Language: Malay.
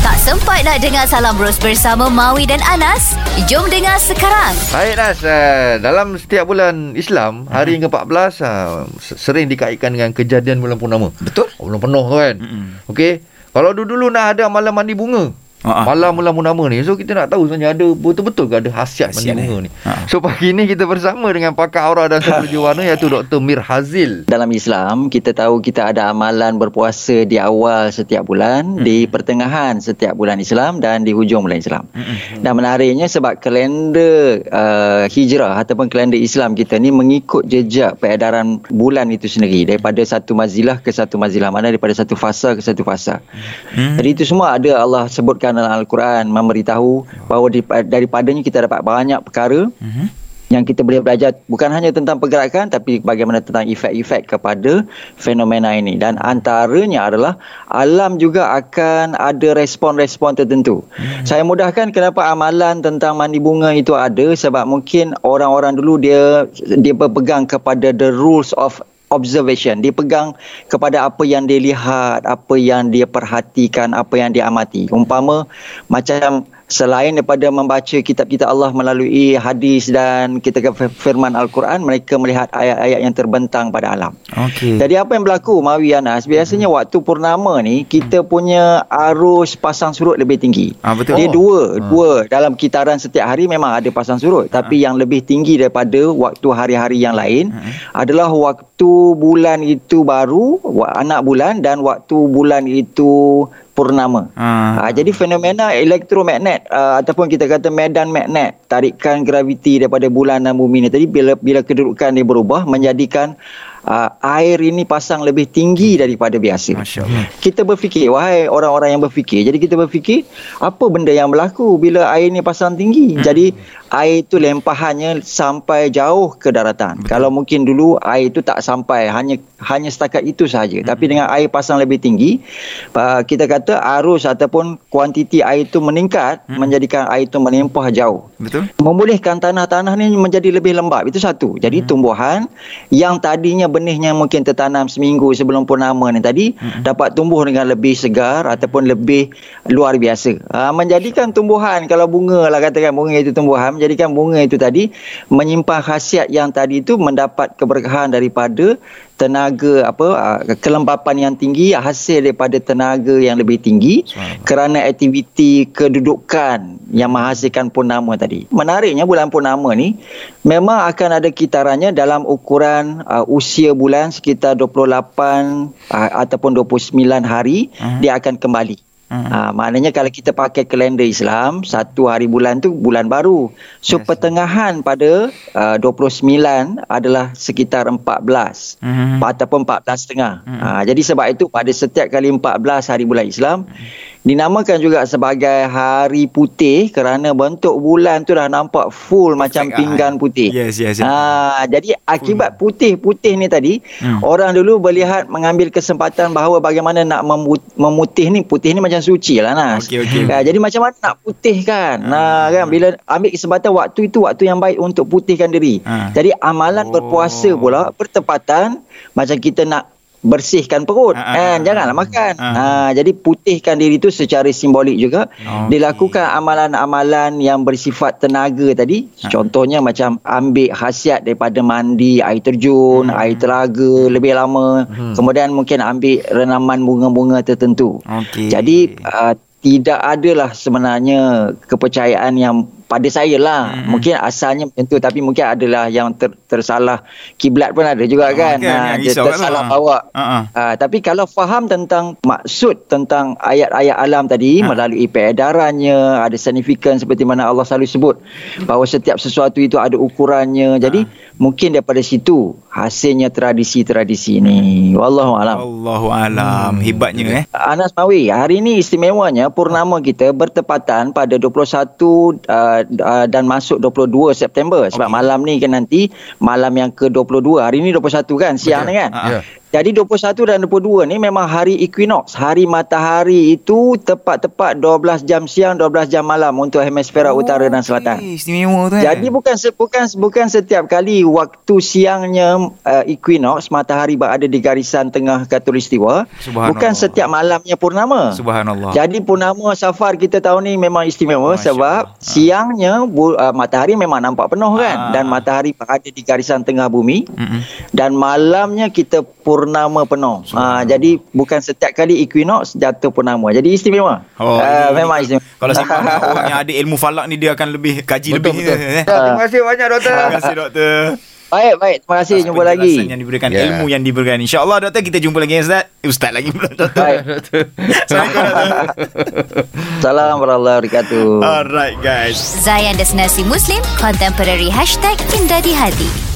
Tak sempat nak dengar Salam Bros bersama Maui dan Anas? Jom dengar sekarang. Baik Nas, uh, dalam setiap bulan Islam, hari yang ke-14 uh, sering dikaitkan dengan kejadian bulan purnama. Betul. Oh, bulan penuh tu kan. Mm-mm. Okey. Kalau dulu-dulu nak ada malam mandi bunga. Ha. Malam bulan purnama ni. So kita nak tahu sebenarnya ada betul-betul ke ada khasiat, Khasiat, mandi bunga eh? ni. Ha. So pagi ni kita bersama dengan pakar aura dan sosiologi warna iaitu Dr. Mir Hazil. Dalam Islam, kita tahu kita ada amalan berpuasa di awal setiap bulan, Hmm. di pertengahan setiap bulan Islam dan di hujung bulan Islam. Mm-mm. Dan menariknya sebab kalender uh, hijrah ataupun kalender Islam kita ni mengikut jejak peredaran bulan itu sendiri daripada satu mazilah ke satu mazilah mana daripada satu fasa ke satu fasa. Hmm. Jadi itu semua ada Allah sebutkan dalam Al-Quran memberitahu bahawa daripa- daripadanya kita dapat banyak perkara Mhm. yang kita boleh belajar bukan hanya tentang pergerakan tapi bagaimana tentang efek-efek kepada fenomena ini dan antaranya adalah alam juga akan ada respon-respon tertentu. Hmm. Saya mudahkan kenapa amalan tentang mandi bunga itu ada sebab mungkin orang-orang dulu dia dia berpegang kepada the rules of observation. Dia pegang kepada apa yang dia lihat apa yang dia perhatikan apa yang dia amati. Umpama macam selain daripada membaca kitab-kitab Allah melalui hadis dan kita firman Al-Quran mereka melihat ayat-ayat yang terbentang pada alam. Okey. jadi apa yang berlaku Mawi Anas? Biasanya waktu purnama ni kita punya arus pasang surut lebih tinggi. Ah betul. dia Oh. dua, dua. Dalam kitaran setiap hari memang ada pasang surut, tapi yang lebih tinggi daripada waktu hari-hari yang lain adalah waktu bulan itu baru, anak bulan dan waktu bulan itu purnama. Ah. Ha, jadi fenomena elektromagnet uh, ataupun kita kata medan magnet tarikan graviti daripada bulan dan bumi ni tadi bila bila kedudukan dia berubah menjadikan uh, air ini pasang lebih tinggi daripada biasa. Kita berfikir wahai orang-orang yang berfikir. Jadi kita berfikir apa benda yang berlaku bila air ni pasang tinggi. Hmm. Jadi air itu lempahannya sampai jauh ke daratan. Betul. Kalau mungkin dulu air itu tak sampai hanya hanya setakat itu sahaja. Hmm. Tapi dengan air pasang lebih tinggi, uh, kita kata arus ataupun kuantiti air itu meningkat Hmm. menjadikan air itu melimpah jauh Betul? membolehkan tanah-tanah ni menjadi lebih lembap. Itu satu. Jadi hmm. tumbuhan yang tadinya benihnya mungkin tertanam seminggu sebelum purnama ni tadi hmm. dapat tumbuh dengan lebih segar ataupun lebih luar biasa. Ha, menjadikan tumbuhan kalau bunga lah katakan bunga itu tumbuhan menjadikan bunga itu tadi menyimpan khasiat yang tadi itu mendapat keberkahan daripada tenaga apa ah, kelembapan yang tinggi hasil daripada tenaga yang lebih tinggi Subhanallah. kerana aktiviti kedudukan yang menghasilkan purnama tadi. Menariknya bulan purnama ni memang akan ada kitarannya dalam ukuran uh, usia bulan sekitar 28 uh, ataupun 29 hari Mhm. dia akan kembali. Mhm. Ha, maknanya kalau kita pakai kalender Islam, satu hari bulan tu bulan baru. So Yes. pertengahan pada uh, 29 adalah sekitar 14 Mhm. ataupun 14 setengah. Hmm. Ha, jadi sebab itu pada setiap kali 14 hari bulan Islam dinamakan juga sebagai hari putih kerana bentuk bulan tu dah nampak full macam ah. pinggan putih. Yes, yes, yes. Ha, jadi akibat putih-putih ni tadi Hmm. orang dulu melihat mengambil kesempatan bahawa bagaimana nak memu- memutih ni putih ni macam suci lah Nas. Okey, okey. Ha, jadi macam mana nak putihkan? Nah kan bila ambil kesempatan waktu itu waktu yang baik untuk putihkan diri. Ha. Jadi amalan Oh. berpuasa pula bertepatan macam kita nak bersihkan perut Ha, ha, ha. janganlah makan Ha. ha. jadi putihkan diri tu secara simbolik juga Okey. dilakukan amalan-amalan yang bersifat tenaga tadi Ha. contohnya macam ambil khasiat daripada mandi air terjun Hmm. air telaga lebih lama kemudian mungkin ambil renaman bunga-bunga tertentu Okey. jadi uh, tidak adalah sebenarnya kepercayaan yang pada saya lah Hmm. mungkin asalnya macam tu tapi mungkin adalah yang ter, tersalah kiblat pun ada juga Ah, kan ha, yang dia risau kan tersalah lah. bawa Ha, ha. Ha, tapi kalau faham tentang maksud tentang ayat-ayat alam tadi Ha. melalui peredarannya ada signifikan seperti mana Allah selalu sebut bahawa setiap sesuatu itu ada ukurannya jadi mungkin daripada situ hasilnya tradisi-tradisi ini wallahu alam Allahu alam. Hebatnya eh. Anas Mawi, hari ini istimewanya purnama kita bertepatan pada 21 uh, uh, dan masuk 22 September sebab Okey. malam ni kan nanti malam yang ke-22. Hari ni 21 kan siang Betul. ni kan. Ha, ha. Ya. Jadi 21 dan 22 ni memang hari equinox. Hari matahari itu tepat-tepat 12 jam siang, 12 jam malam untuk hemisfera utara dan selatan. Istimewa tu eh. Jadi bukan bukan bukan setiap kali waktu siangnya uh, equinox matahari berada di garisan tengah khatulistiwa, bukan setiap malamnya purnama. Subhanallah. Jadi purnama safar kita tahun ni memang istimewa Masya sebab Allah. siangnya bu, uh, matahari memang nampak penuh kan dan matahari berada di garisan tengah bumi Mm-mm. dan malamnya kita purnama penuh. Ah jadi bukan setiap kali equinox jatuh purnama. Jadi istimewa. Oh, Ah, ini- memang ini istimewa. Kalau simpan orang yang ada ilmu falak ni dia akan lebih kaji Betul, lebih betul. eh. Terima kasih banyak doktor. Terima kasih doktor. Baik, baik. Terima kasih. Atas Jumpa lagi. yang diberikan, Ya. ilmu yang diberikan. InsyaAllah doktor kita jumpa lagi Ustaz. Ustaz lagi pula doktor. Baik. Assalamualaikum doktor. Salam warahmatullahi wabarakatuh. Alright guys. Zayan Destinasi Muslim Contemporary Hashtag Indah di Hati